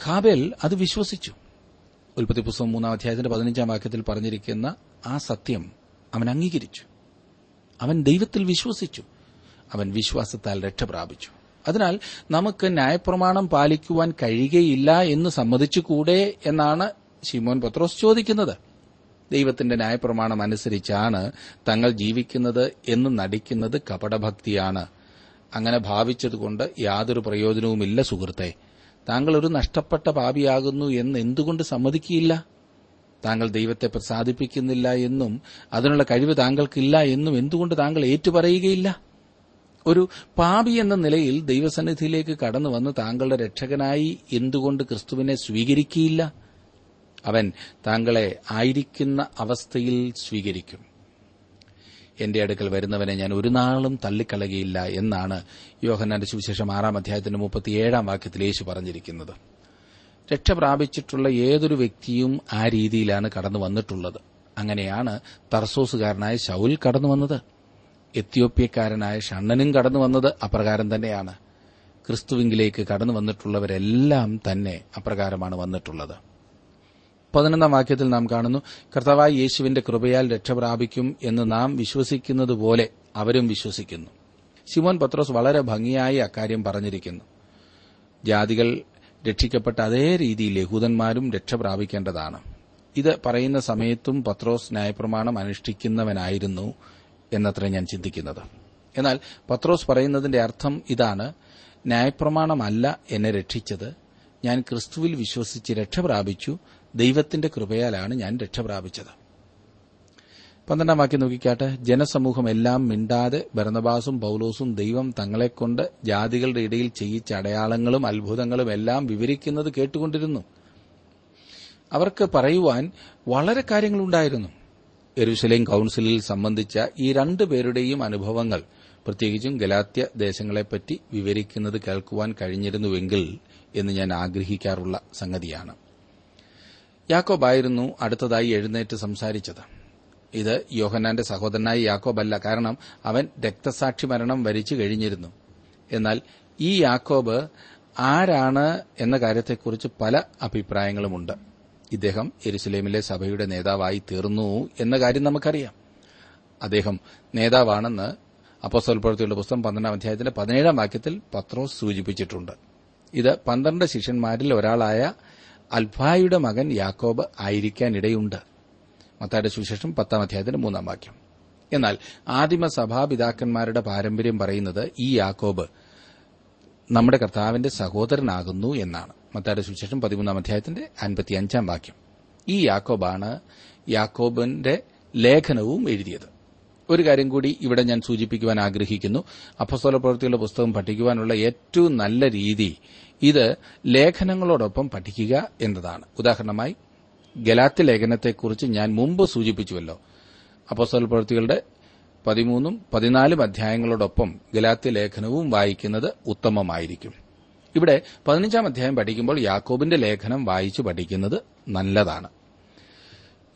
ഖാബേൽ അത് വിശ്വസിച്ചു. ഉൽപ്പത്തി പുസ്തകം മൂന്നാം അധ്യായത്തിന്റെ പതിനഞ്ചാം വാക്യത്തിൽ പറഞ്ഞിരിക്കുന്ന ആ സത്യം അവൻ അംഗീകരിച്ചു. അവൻ ദൈവത്തിൽ വിശ്വസിച്ചു. അവൻ വിശ്വാസത്താൽ രക്ഷപ്രാപിച്ചു അതിനാൽ നമുക്ക് ന്യായപ്രമാണം പാലിക്കുവാൻ കഴിയുകയില്ല എന്ന് സമ്മതിച്ചുകൂടെ എന്നാണ് ശിമോൻ പത്രോസ് ചോദിക്കുന്നത്. ദൈവത്തിന്റെ ന്യായപ്രമാണം അനുസരിച്ചാണ് തങ്ങൾ ജീവിക്കുന്നത് എന്ന് നടിക്കുന്നത് കപടഭക്തിയാണ് അങ്ങനെ ഭാവിച്ചതുകൊണ്ട് യാതൊരു പ്രയോജനവുമില്ല സുഹൃത്തെ. താങ്കൾ ഒരു നഷ്ടപ്പെട്ട പാപിയാകുന്നു എന്ന് എന്തുകൊണ്ട് സമ്മതിക്കില്ല താങ്കൾ ദൈവത്തെ പ്രസാദിപ്പിക്കുന്നില്ല എന്നും അതിനുള്ള കഴിവ് താങ്കൾക്കില്ല എന്നും എന്തുകൊണ്ട് താങ്കൾ ഏറ്റുപറയുകയില്ല? ഒരു പാപി എന്ന നിലയിൽ ദൈവസന്നിധിയിലേക്ക് കടന്നു വന്ന് താങ്കളുടെ രക്ഷകനായി എന്തുകൊണ്ട് ക്രിസ്തുവിനെ സ്വീകരിക്കില്ല അവൻ താങ്കളെ ആയിരിക്കുന്ന അവസ്ഥയിൽ സ്വീകരിക്കും. എന്റെ അടുക്കൽ വരുന്നവനെ ഞാൻ ഒരു നാളും തള്ളിക്കളകയില്ല എന്നാണ് യോഹന്നാന്റെ സുവിശേഷം ആറാം അധ്യായത്തിന്റെ മുപ്പത്തിയേഴാം വാക്യത്തിൽ യേശു പറഞ്ഞിരിക്കുന്നത്. രക്ഷ പ്രാപിച്ചിട്ടുള്ള ഏതൊരു വ്യക്തിയും ആ രീതിയിലാണ് കടന്നു വന്നിട്ടുള്ളത്. അങ്ങനെയാണ് തർസോസുകാരനായ ശൌൽ കടന്നു വന്നത്. എത്യോപ്യക്കാരനായ ഷണ്ണനും കടന്നു വന്നത് അപ്രകാരം തന്നെയാണ്. ക്രിസ്തുവിങ്കിലേക്ക് കടന്നു വന്നിട്ടുള്ളവരെല്ലാം തന്നെ അപ്രകാരമാണ് വന്നിട്ടുള്ളത്. പതിനൊന്നാം വാക്യത്തിൽ നാം കാണുന്നു കർത്താവായ യേശുവിന്റെ കൃപയാൽ രക്ഷപ്രാപിക്കും എന്ന് നാം വിശ്വസിക്കുന്നതുപോലെ അവരും വിശ്വസിക്കുന്നു. ശിമോൻ പത്രോസ് വളരെ ഭംഗിയായി അക്കാര്യം പറഞ്ഞിരിക്കുന്നു. ജാതികൾ രക്ഷിക്കപ്പെട്ട അതേ രീതിയിൽ യഹൂദന്മാരും രക്ഷ പ്രാപിക്കേണ്ടതാണ്. ഇത് പറയുന്ന സമയത്തും പത്രോസ് ന്യായപ്രമാണം അനുഷ്ഠിക്കുന്നവനായിരുന്നു എന്നത്ര ഞാൻ ചിന്തിക്കുന്നത്. എന്നാൽ പത്രോസ് പറയുന്നതിന്റെ അർത്ഥം ഇതാണ് ന്യായപ്രമാണമല്ല എന്നെ രക്ഷിച്ചത്. ഞാൻ ക്രിസ്തുവിൽ വിശ്വസിച്ച് രക്ഷ പ്രാപിച്ചു. ദൈവത്തിന്റെ കൃപയാലാണ് ഞാൻ രക്ഷപ്രാപിച്ചത് പന്ത്രണ്ടാം വാക്യം നോക്കിക്കാട്ടെ. ജനസമൂഹം എല്ലാം മിണ്ടാതെ ഭരണബാസും പൌലോസും ദൈവം തങ്ങളെക്കൊണ്ട് ജാതികളുടെ ഇടയിൽ ചെയ്യിച്ച അടയാളങ്ങളും അത്ഭുതങ്ങളും എല്ലാം വിവരിക്കുന്നത് കേട്ടുകൊണ്ടിരുന്നു. അവർക്ക് പറയുവാൻ വളരെ കാര്യങ്ങളുണ്ടായിരുന്നു. എരുസലേം കൌൺസിലിൽ സംബന്ധിച്ച ഈ രണ്ടു പേരുടെയും അനുഭവങ്ങൾ പ്രത്യേകിച്ചും ഗലാത്യ ദേശങ്ങളെപ്പറ്റി വിവരിക്കുന്നത് കേൾക്കുവാൻ കഴിഞ്ഞിരുന്നുവെങ്കിൽ എന്ന് ഞാൻ ആഗ്രഹിക്കാറുള്ള സംഗതിയാണ്. യാക്കോബായിരുന്നു അടുത്തതായി എഴുന്നേറ്റ് സംസാരിച്ചത്. ഇത് യോഹന്നാന്റെ സഹോദരനായ യാക്കോബല്ല കാരണം അവൻ രക്തസാക്ഷി മരണം വരിച്ചു കഴിഞ്ഞിരുന്നു. എന്നാൽ ഈ യാക്കോബ് ആരാണ് എന്ന കാര്യത്തെക്കുറിച്ച് പല അഭിപ്രായങ്ങളുമുണ്ട്. ഇദ്ദേഹം എരുസലേമിലെ സഭയുടെ നേതാവായി തീർന്നു എന്ന കാര്യം നമുക്കറിയാം. അദ്ദേഹം നേതാവാണെന്ന് അപ്പോസ്തല പ്രവൃത്തിയുടെ പുസ്തകം പന്ത്രണ്ടാം അധ്യായത്തിന്റെ പതിനേഴാം വാക്യത്തിൽ പത്രോസ് സൂചിപ്പിച്ചിട്ടുണ്ട്. ഇത് പന്ത്രണ്ട് ശിഷ്യന്മാരിൽ ഒരാളായ അൽഫായുടെ മകൻ യാക്കോബ് ആയിരിക്കാനിടയുണ്ട്. മത്തായുടെ സുവിശേഷം പത്താം അധ്യായത്തിന്റെ മൂന്നാം വാക്യം. എന്നാൽ ആദിമ സഭാപിതാക്കന്മാരുടെ പാരമ്പര്യം പറയുന്നത് ഈ യാക്കോബ് നമ്മുടെ കർത്താവിന്റെ സഹോദരനാകുന്നു എന്നാണ്. മത്തായുടെ സുവിശേഷം പതിമൂന്നാം അധ്യായത്തിന്റെ അൻപത്തിയഞ്ചാം വാക്യം. ഈ യാക്കോബാണ് യാക്കോബിന്റെ ലേഖനവും എഴുതിയത്. ഒരു കാര്യം കൂടി ഇവിടെ ഞാൻ സൂചിപ്പിക്കുവാൻ ആഗ്രഹിക്കുന്നു. അപ്പസ്തോല പ്രവൃത്തികളുടെ പുസ്തകം പഠിക്കുവാനുള്ള ഏറ്റവും നല്ല രീതി ഇത് ലേഖനങ്ങളോടൊപ്പം പഠിക്കുക എന്നതാണ്. ഉദാഹരണമായി ഗലാത്തി ലേഖനത്തെക്കുറിച്ച് ഞാൻ മുമ്പ് സൂചിപ്പിച്ചുവല്ലോ. അപ്പോസ്തല പ്രവൃത്തികളുടെ പതിമൂന്നും പതിനാലും അധ്യായങ്ങളോടൊപ്പം ഗലാത്തി ലേഖനവും വായിക്കുന്നത് ഉത്തമമായിരിക്കും. ഇവിടെ പതിനഞ്ചാം അധ്യായം പഠിക്കുമ്പോൾ യാക്കോബിന്റെ ലേഖനം വായിച്ചു പഠിക്കുന്നത് നല്ലതാണ്.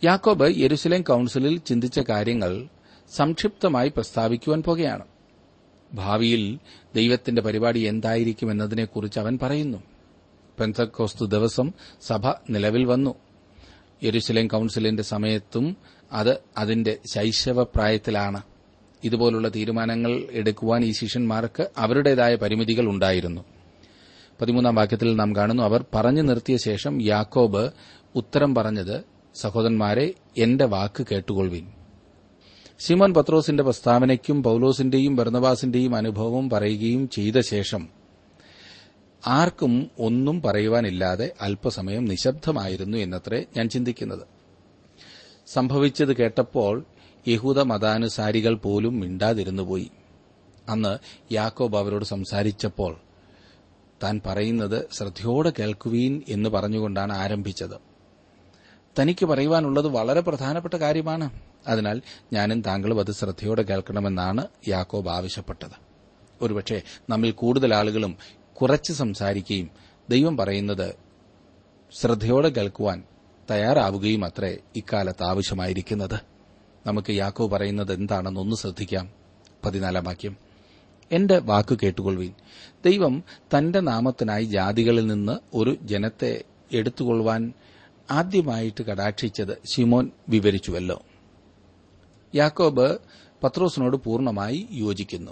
യാക്കോബ് യെരുസലേം കൌൺസിലിൽ ചിന്തിച്ച കാര്യങ്ങൾ സംക്ഷിപ്തമായി പ്രസ്താവിക്കുവാൻ പോകുകയാണ്. ഭാവിയിൽ ദൈവത്തിന്റെ പരിപാടി എന്തായിരിക്കും എന്നതിനെക്കുറിച്ച് അവൻ പറയുന്നു. പെന്തക്കോസ്തു ദിവസം സഭ നിലവിൽ വന്നു. യെരുസലേം കൌൺസിലിന്റെ സമയത്തും അത് അതിന്റെ ശൈശവപ്രായത്തിലാണ്. ഇതുപോലുള്ള തീരുമാനങ്ങൾ എടുക്കുവാൻ ഈ ശിഷ്യന്മാർക്ക് അവരുടേതായ പരിമിതികൾ ഉണ്ടായിരുന്നു. പതിമൂന്നാം വാക്യത്തിൽ നാം കാണുന്നു അവർ പറഞ്ഞു നിർത്തിയ ശേഷം യാക്കോബ് ഉത്തരം പറഞ്ഞത് സഹോദരന്മാരെ എന്റെ വാക്ക് കേട്ടുകൊള്ളുവിൻ. സിമോൻ പത്രോസിന്റെ പ്രസ്താവനയ്ക്കും പൌലോസിന്റെയും ബർണബാസിന്റെയും അനുഭവവും പറയുകയും ചെയ്ത ശേഷം ആർക്കും ഒന്നും പറയുവാനില്ലാതെ അല്പസമയം നിശബ്ദമായിരുന്നു എന്നത്രേ ഞാൻ ചിന്തിക്കുന്നത്. സംഭവിച്ചത് കേട്ടപ്പോൾ യഹൂദ മതാനുസാരികൾ പോലും മിണ്ടാതിരുന്നു പോയി. അന്ന് യാക്കോബ് അവരോട് സംസാരിച്ചപ്പോൾ താൻ പറയുന്നത് ശ്രദ്ധയോടെ കേൾക്കുവീൻ എന്ന് പറഞ്ഞുകൊണ്ടാണ് ആരംഭിച്ചത്. തനിക്ക് പറയുവാനുള്ളത് വളരെ പ്രധാനപ്പെട്ട കാര്യമാണ്. അതിനാൽ ഞാനും താങ്കളും അത് ശ്രദ്ധയോടെ കേൾക്കണമെന്നാണ് യാക്കോബ് ആവശ്യപ്പെട്ടത്. ഒരുപക്ഷെ നമ്മിൽ കൂടുതൽ ആളുകളും കുറച്ച് സംസാരിക്കുകയും ദൈവം പറയുന്നത് ശ്രദ്ധയോടെ കേൾക്കുവാൻ തയ്യാറാവുകയും അത്രേ ഇക്കാലത്ത് ആവശ്യമായിരിക്കുന്നത്. നമുക്ക് യാക്കോ പറയുന്നത് എന്താണെന്ന് ഒന്ന് ശ്രദ്ധിക്കാം. പതിനാലാം വാക്യം. എന്റെ വാക്ക് കേട്ടുകൊള്ളു ദൈവം തന്റെ നാമത്തിനായി ജാതികളിൽ നിന്ന് ഒരു ജനത്തെ എടുത്തുകൊള്ളുവാൻ ആദ്യമായിട്ട് കടാക്ഷിച്ചത് ശിമോൻ വിവരിച്ചുവല്ലോ. യാക്കോബ് പത്രോസിനോട് പൂർണമായി യോജിക്കുന്നു.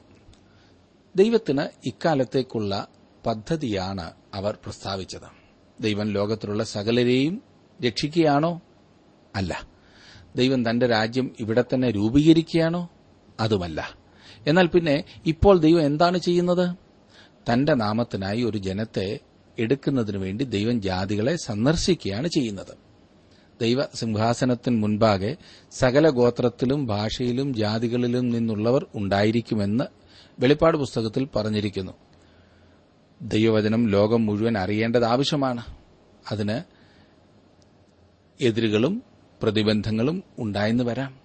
ദൈവത്തിന് ഇക്കാലത്തേക്കുള്ള പദ്ധതിയാണ് അവർ പ്രസ്താവിച്ചത്. ദൈവം ലോകത്തിലുള്ള സകലരെയും രക്ഷിക്കുകയാണോ? അല്ല. ദൈവം തന്റെ രാജ്യം ഇവിടെ തന്നെ രൂപീകരിക്കുകയാണോ? അതുമല്ല. എന്നാൽ പിന്നെ ഇപ്പോൾ ദൈവം എന്താണ് ചെയ്യുന്നത്? തന്റെ നാമത്തിനായി ഒരു ജനത്തെ എടുക്കുന്നതിനു വേണ്ടി ദൈവം ജാതികളെ സന്ദർശിക്കുകയാണ് ചെയ്യുന്നത്. ദൈവ സിംഹാസനത്തിന് മുൻപാകെ സകല ഗോത്രത്തിലും ഭാഷയിലും ജാതികളിലും നിന്നുള്ളവർ ഉണ്ടായിരിക്കുമെന്ന് വെളിപ്പാട് പുസ്തകത്തിൽ പറഞ്ഞിരിക്കുന്നു. ദൈവവചനം ലോകം മുഴുവൻ അറിയേണ്ടത് ആവശ്യമാണ്. അതിന് എതിരുകളും പ്രതിബന്ധങ്ങളും ഉണ്ടായെന്ന് വരാം.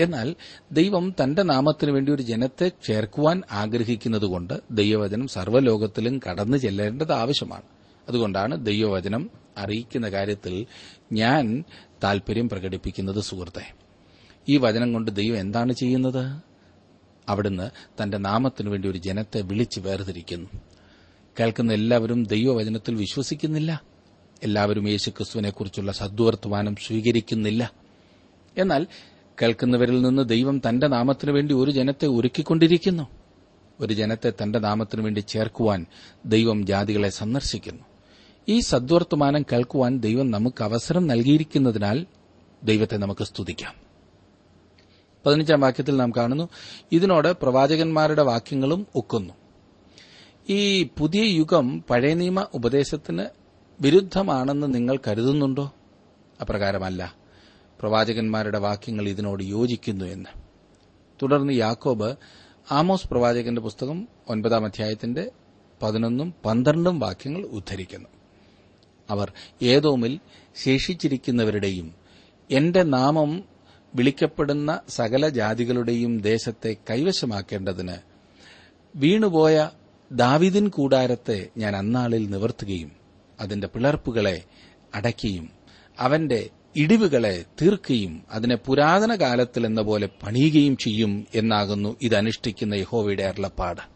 എന്നാൽ ദൈവം തന്റെ നാമത്തിനു വേണ്ടി ഒരു ജനത്തെ ചേർക്കുവാൻ ആഗ്രഹിക്കുന്നതുകൊണ്ട് ദൈവവചനം സർവലോകത്തിലും കടന്നു ചെല്ലേണ്ടത് ആവശ്യമാണ്. അതുകൊണ്ടാണ് ദൈവവചനം അറിയിക്കുന്ന കാര്യത്തിൽ ഞാൻ താൽപര്യം പ്രകടിപ്പിക്കുന്നത് സുഹൃത്തെ ഈ വചനം കൊണ്ട് ദൈവം എന്താണ് ചെയ്യുന്നത്? അവിടുന്ന് തന്റെ നാമത്തിനു വേണ്ടി ഒരു ജനത്തെ വിളിച്ച് വേർതിരിക്കുന്നു. കേൾക്കുന്ന എല്ലാവരും ദൈവവചനത്തിൽ വിശ്വസിക്കുന്നില്ല. എല്ലാവരും യേശുക്രിസ്തുവിനെക്കുറിച്ചുള്ള സദ്വർത്തമാനം സ്വീകരിക്കുന്നില്ല. എന്നാൽ കേൾക്കുന്നവരിൽ നിന്ന് ദൈവം തന്റെ നാമത്തിനു വേണ്ടി ഒരു ജനത്തെ ഒരുക്കിക്കൊണ്ടിരിക്കുന്നു. ഒരു ജനത്തെ തന്റെ നാമത്തിനു വേണ്ടി ചേർക്കുവാൻ ദൈവം ജാതികളെ സന്ദർശിക്കുന്നു. ഈ സദ്വർത്തമാനം കേൾക്കുവാൻ ദൈവം നമുക്ക് അവസരം നൽകിയിരിക്കുന്നതിനാൽ ദൈവത്തെ നമുക്ക് സ്തുതിക്കാം. പതിനഞ്ചാം വാക്യത്തിൽ നാം കാണുന്നു ഇതിനോട് പ്രവാചകന്മാരുടെ വാക്യങ്ങളും ഒക്കുന്നു. ഈ പുതിയ യുഗം പഴയ നിയമ ഉപദേശത്തിന് വിരുദ്ധമാണെന്ന് നിങ്ങൾ കരുതുന്നുണ്ടോ? അപ്രകാരമല്ല. പ്രവാചകന്മാരുടെ വാക്യങ്ങൾ ഇതിനോട് യോജിക്കുന്നു എന്ന്. തുടർന്ന് യാക്കോബ് ആമോസ് പ്രവാചകന്റെ പുസ്തകം ഒൻപതാം അധ്യായത്തിന്റെ പതിനൊന്നും പന്ത്രണ്ടും വാക്യങ്ങൾ ഉദ്ധരിക്കുന്നു. അവർ ഏതോമിൽ ശേഷിച്ചിരിക്കുന്നവരുടെയും എന്റെ നാമം വിളിക്കപ്പെടുന്ന സകല ജാതികളുടെയും ദേശത്തെ കൈവശമാക്കേണ്ടതിന് വീണുപോയ ദാവിദിൻ കൂടാരത്തെ ഞാൻ അന്നാളിൽ നിവർത്തുകയും അതിന്റെ പിളർപ്പുകളെ അടയ്ക്കുകയും അവന്റെ ഇടിവുകളെ തീർക്കുകയും അതിനെ പുരാതന കാലത്തിൽ എന്ന പോലെ പണിയുകയും ചെയ്യും എന്നാകുന്നു ഇതനുഷ്ഠിക്കുന്ന യഹോവയുടെ അരുളപ്പാട്.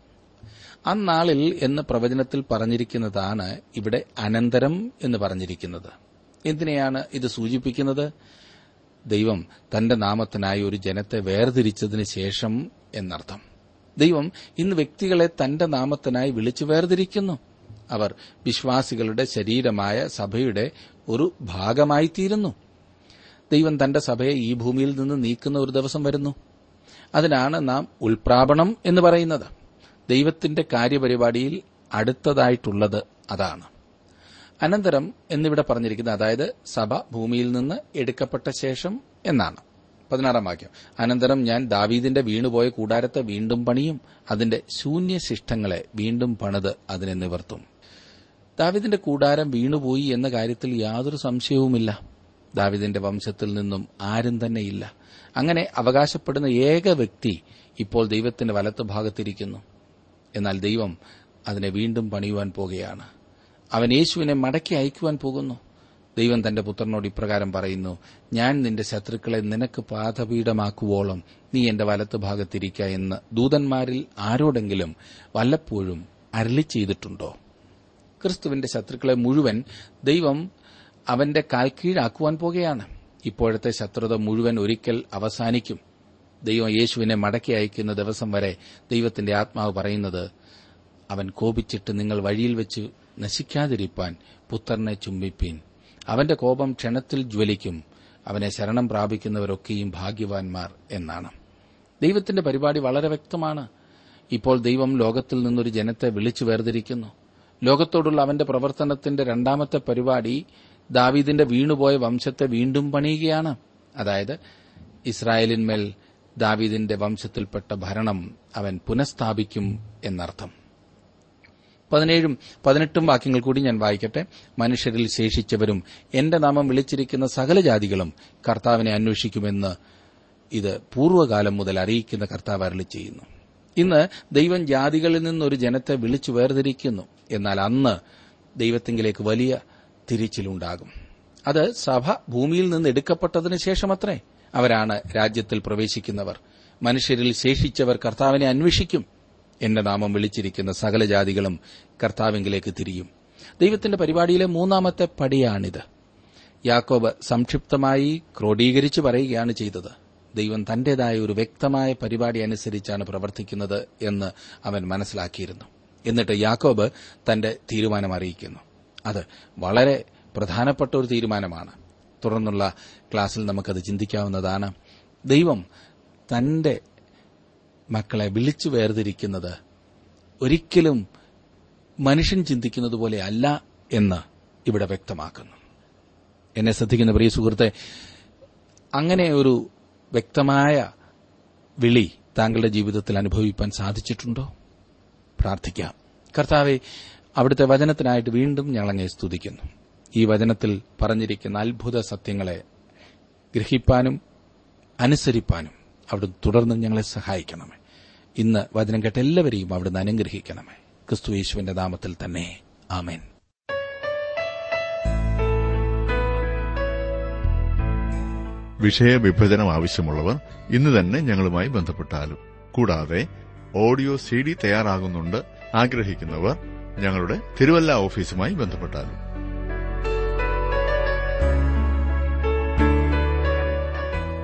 അന്നാളിൽ എന്ന് പ്രവചനത്തിൽ പറഞ്ഞിരിക്കുന്നതാണ് ഇവിടെ അനന്തരം എന്ന് പറഞ്ഞിരിക്കുന്നത്. എന്തിനെയാണ് ഇത് സൂചിപ്പിക്കുന്നത്? ദൈവം തന്റെ നാമത്തിനായി ഒരു ജനത്തെ വേർതിരിച്ചതിന് ശേഷം എന്നർത്ഥം. ദൈവം ഇന്ന് വ്യക്തികളെ തന്റെ നാമത്തിനായി വിളിച്ചു വേർതിരിക്കുന്നു. അവർ വിശ്വാസികളുടെ ശരീരമായ സഭയുടെ ഒരു ഭാഗമായി തീരുന്നു ദൈവം തന്റെ സഭയെ ഈ ഭൂമിയിൽ നിന്ന് നീക്കുന്ന ഒരു ദിവസം വരുന്നു. അതിനാണ് നാം ഉൾപ്രാപണം എന്ന് പറയുന്നത്. ദൈവത്തിന്റെ കാര്യപരിപാടിയിൽ അടുത്തതായിട്ടുള്ളത് അതാണ്. അനന്തരം എന്നിവിടെ പറഞ്ഞിരിക്കുന്നത് അതായത് സഭ ഭൂമിയിൽ നിന്ന് എടുക്കപ്പെട്ട ശേഷം എന്നാണ്. പതിനാറാം വാക്യം. അനന്തരം ഞാൻ ദാവീദിന്റെ വീണുപോയ കൂടാരത്തെ വീണ്ടും പണിയും അതിന്റെ ശൂന്യ ശിഷ്ടങ്ങളെ വീണ്ടും പണിത് അതിനെ നിവർത്തും. ദാവീദിന്റെ കൂടാരം വീണുപോയി എന്ന കാര്യത്തിൽ യാതൊരു സംശയവുമില്ല. ദാവീദിന്റെ വംശത്തിൽ നിന്നും ആരും തന്നെയില്ല. അങ്ങനെ അവകാശപ്പെടുന്ന ഏക വ്യക്തി ഇപ്പോൾ ദൈവത്തിന്റെ വലത്ത് ഭാഗത്തിരിക്കുന്നു എന്നാൽ ദൈവം അതിനെ വീണ്ടും പണിയുവാൻ പോകുകയാണ്. അവൻ യേശുവിനെ മടക്കി അയക്കുവാൻ പോകുന്നു. ദൈവം തന്റെ പുത്രനോട് ഇപ്രകാരം പറയുന്നു ഞാൻ നിന്റെ ശത്രുക്കളെ നിനക്ക് പാതപീഠമാക്കുവോളം നീ എന്റെ വലത്ത് ഭാഗത്തിരിക്ക എന്ന് ദൂതന്മാരിൽ ആരോടെങ്കിലും വല്ലപ്പോഴും അരളി ചെയ്തിട്ടുണ്ടോ? ക്രിസ്തുവിന്റെ ശത്രുക്കളെ മുഴുവൻ ദൈവം അവന്റെ കാൽക്കീഴാക്കുവാൻ പോകുകയാണ്. ഇപ്പോഴത്തെ ശത്രുത മുഴുവൻ ഒരിക്കൽ അവസാനിക്കും. ദൈവം യേശുവിനെ മടക്കി അയക്കുന്ന ദിവസം വരെ ദൈവത്തിന്റെ ആത്മാവ് പറയുന്നത് അവൻ കോപിച്ചിട്ട് നിങ്ങൾ വഴിയിൽ വെച്ച് നശിക്കാതിരിപ്പാൻ പുത്രനെ ചുംബിപ്പീൻ. അവന്റെ കോപം ക്ഷണത്തിൽ ജ്വലിക്കും. അവനെ ശരണം പ്രാപിക്കുന്നവരൊക്കെയും ഭാഗ്യവാൻമാർ എന്നാണ്. ദൈവത്തിന്റെ പരിപാടി വളരെ വ്യക്തമാണ്. ഇപ്പോൾ ദൈവം ലോകത്തിൽ നിന്നൊരു ജനത്തെ വിളിച്ചു വേർതിരിക്കുന്നു. ലോകത്തോടുള്ള അവന്റെ പ്രവർത്തനത്തിന്റെ രണ്ടാമത്തെ പരിപാടി ദാവീദിന്റെ വീണുപോയ വംശത്തെ വീണ്ടും പണിയുകയാണ്. അതായത് ഇസ്രായേലിന്മേൽ ദാവീദിന്റെ വംശത്തിൽപ്പെട്ട ഭരണം അവൻ പുനഃസ്ഥാപിക്കും എന്നർത്ഥം. പതിനേഴും പതിനെട്ടും വാക്യങ്ങൾ കൂടി ഞാൻ വായിക്കട്ടെ. മനുഷ്യരിൽ ശേഷിച്ചവരും എന്റെ നാമം വിളിച്ചിരിക്കുന്ന സകല ജാതികളും കർത്താവിനെ അന്വേഷിക്കുമെന്ന് ഇത് പൂർവകാലം മുതൽ അറിയിക്കുന്ന കർത്താവ് അരളി ചെയ്യുന്നു. ഇന്ന് ദൈവം ജാതികളിൽ നിന്നൊരു ജനത്തെ വിളിച്ചു വേർതിരിക്കുന്നു. എന്നാൽ അന്ന് ദൈവത്തിങ്കിലേക്ക് വലിയ തിരിച്ചിലുണ്ടാകും. അത് സഭ ഭൂമിയിൽ നിന്ന് എടുക്കപ്പെട്ടതിന് ശേഷമത്രേ. അവരാണ് രാജ്യത്തിൽ പ്രവേശിക്കുന്നവർ. മനുഷ്യരിൽ ശേഷിച്ചവർ കർത്താവിനെ അന്വേഷിക്കും. എന്റെ നാമം വിളിച്ചിരിക്കുന്ന സകല ജാതികളും കർത്താവിംഗിലേക്ക് തിരിയും. ദൈവത്തിന്റെ പരിപാടിയിലെ മൂന്നാമത്തെ പടിയാണിത്. യാക്കോബ് സംക്ഷിപ്തമായി ക്രോഡീകരിച്ച് പറയുകയാണ് ചെയ്തത്. ദൈവം തന്റേതായ ഒരു വ്യക്തമായ പരിപാടി അനുസരിച്ചാണ് പ്രവർത്തിക്കുന്നത് എന്ന് അവൻ മനസ്സിലാക്കിയിരുന്നു. എന്നിട്ട് യാക്കോബ് തന്റെ തീരുമാനം അറിയിക്കുന്നു. അത് വളരെ പ്രധാനപ്പെട്ട ഒരു തീരുമാനമാണ്. തുടർന്നുള്ള ക്ലാസ്സിൽ നമുക്കത് ചിന്തിക്കാവുന്നതാണ്. ദൈവം തന്റെ മക്കളെ വിളിച്ചു വേർതിരിക്കുന്നത് ഒരിക്കലും മനുഷ്യൻ ചിന്തിക്കുന്നത് പോലെ അല്ല എന്ന് ഇവിടെ വ്യക്തമാക്കുന്നു. എന്നെ ശ്രദ്ധിക്കുന്ന പ്രിയ സുഹൃത്തെ അങ്ങനെ ഒരു വ്യക്തമായ വിളി താങ്കളുടെ ജീവിതത്തിൽ അനുഭവിപ്പാൻ സാധിച്ചിട്ടുണ്ടോ? പ്രാർത്ഥിക്കാം. കർത്താവെ അവിടുത്തെ വചനത്തിനായിട്ട് വീണ്ടും ഞങ്ങളങ്ങെ സ്തുതിക്കുന്നു. ഈ വചനത്തിൽ പറഞ്ഞിരിക്കുന്ന അത്ഭുത സത്യങ്ങളെ ഗ്രഹിപ്പാനും അനുസരിപ്പാനും അവിടുന്ന് തുടർന്ന് ഞങ്ങളെ സഹായിക്കണമേ. ഇന്ന് വചനം കേട്ട എല്ലാവരെയും അവിടുന്ന് അനുഗ്രഹിക്കണമേ. ക്രിസ്തു യേശുവിന്റെ നാമത്തിൽ തന്നെ. ആമേൻ. വിഷയവിഭജനം ആവശ്യമുള്ളവർ ഇന്ന് തന്നെ ഞങ്ങളുമായി ബന്ധപ്പെട്ടാലും. കൂടാതെ ഓഡിയോ സി ഡി തയ്യാറാകുന്നുണ്ട്. ആഗ്രഹിക്കുന്നവർ ഞങ്ങളുടെ തിരുവല്ല ഓഫീസുമായി ബന്ധപ്പെട്ടാലും.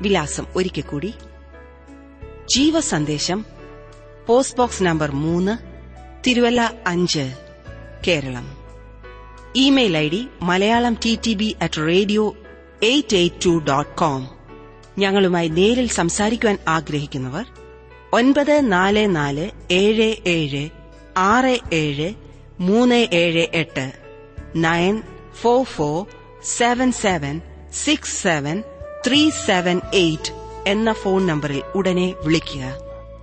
വിലാസം ഒരിക്കൽ കൂടി. ജീവസന്ദേശം പോസ്റ്റ് ബോക്സ് നമ്പർ മൂന്ന് തിരുവല്ല അഞ്ച് Keralam. Email I D Malayalam T T B at radio eight eight two dot com. ഞങ്ങളുമായി നേരിൽ സംസാരിക്കുവാൻ ആഗ്രഹിക്കുന്നവർ ഒൻപത് നാല് നാല് ഏഴ് ഏഴ് ആറ് ഏഴ് മൂന്ന് ഏഴ് എട്ട് nine four four seven seven six seven three seven eight എന്ന ഫോൺ നമ്പറിൽ ഉടനെ വിളിക്കുക.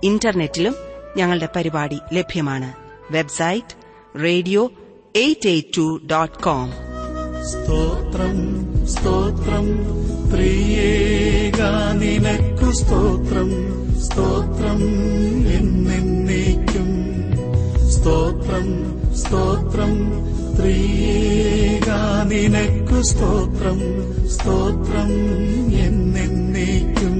ഇന്റർനെറ്റിലും ഞങ്ങളുടെ പരിപാടി ലഭ്യമാണ്. Website radio eight eight two dot com. സ്തോത്രം സ്തോത്രം പ്രിയേക നിനക്കു സ്തോത്രം. സ്തോത്രം സ്തോത്രം സ്തോത്രം പ്രിയേക നിനക്കു സ്തോത്രം സ്തോത്രം എന്നേക്കും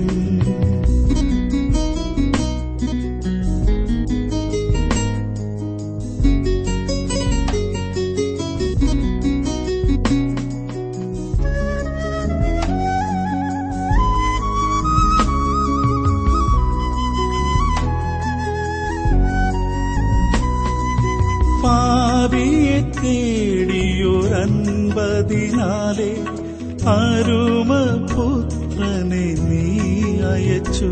പാപിയെ തേടിയൊരൻപതിനാലെ അരുമ പുത്രനെ നീ അയച്ചു.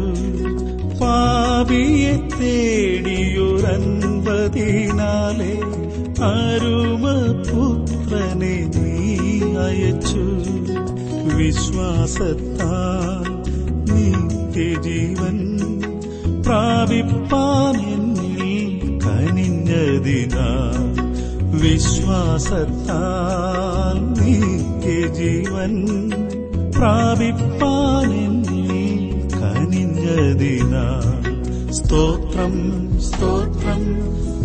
പാപിയെ തേടിയൊരൻപതിനാലെ അരുമ പുത്രനെ നീ അയച്ചു. വിശ്വാസത്താൽ നിത്യജീവൻ പ്രാപിപ്പാൻ എന്നിൽ കനിഞ്ഞതിനാ വിശ്വാസത്താൽ നിത്യജീവൻ ജീവൻ എന്നിൽ കനിഞ്ഞതിനാ. സ്തോത്രം സ്തോത്രം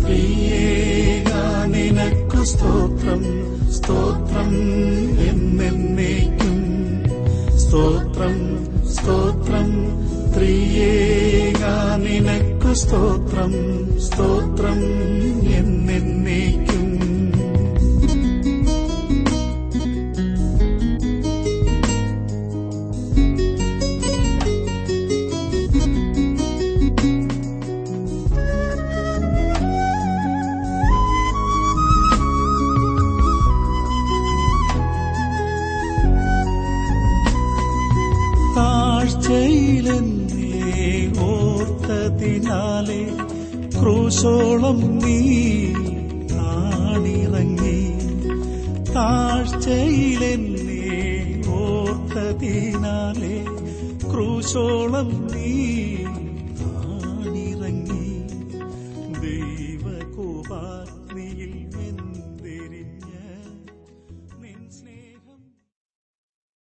പ്രിയേക നിനക്കു സ്തോത്രം സ്തോത്രം എന്നേക്കും സ്തോത്രം സ്തോത്രം ത്രിയേക നിനക്കു സ്തോത്രം സ്തോത്രം എന്നേക്കും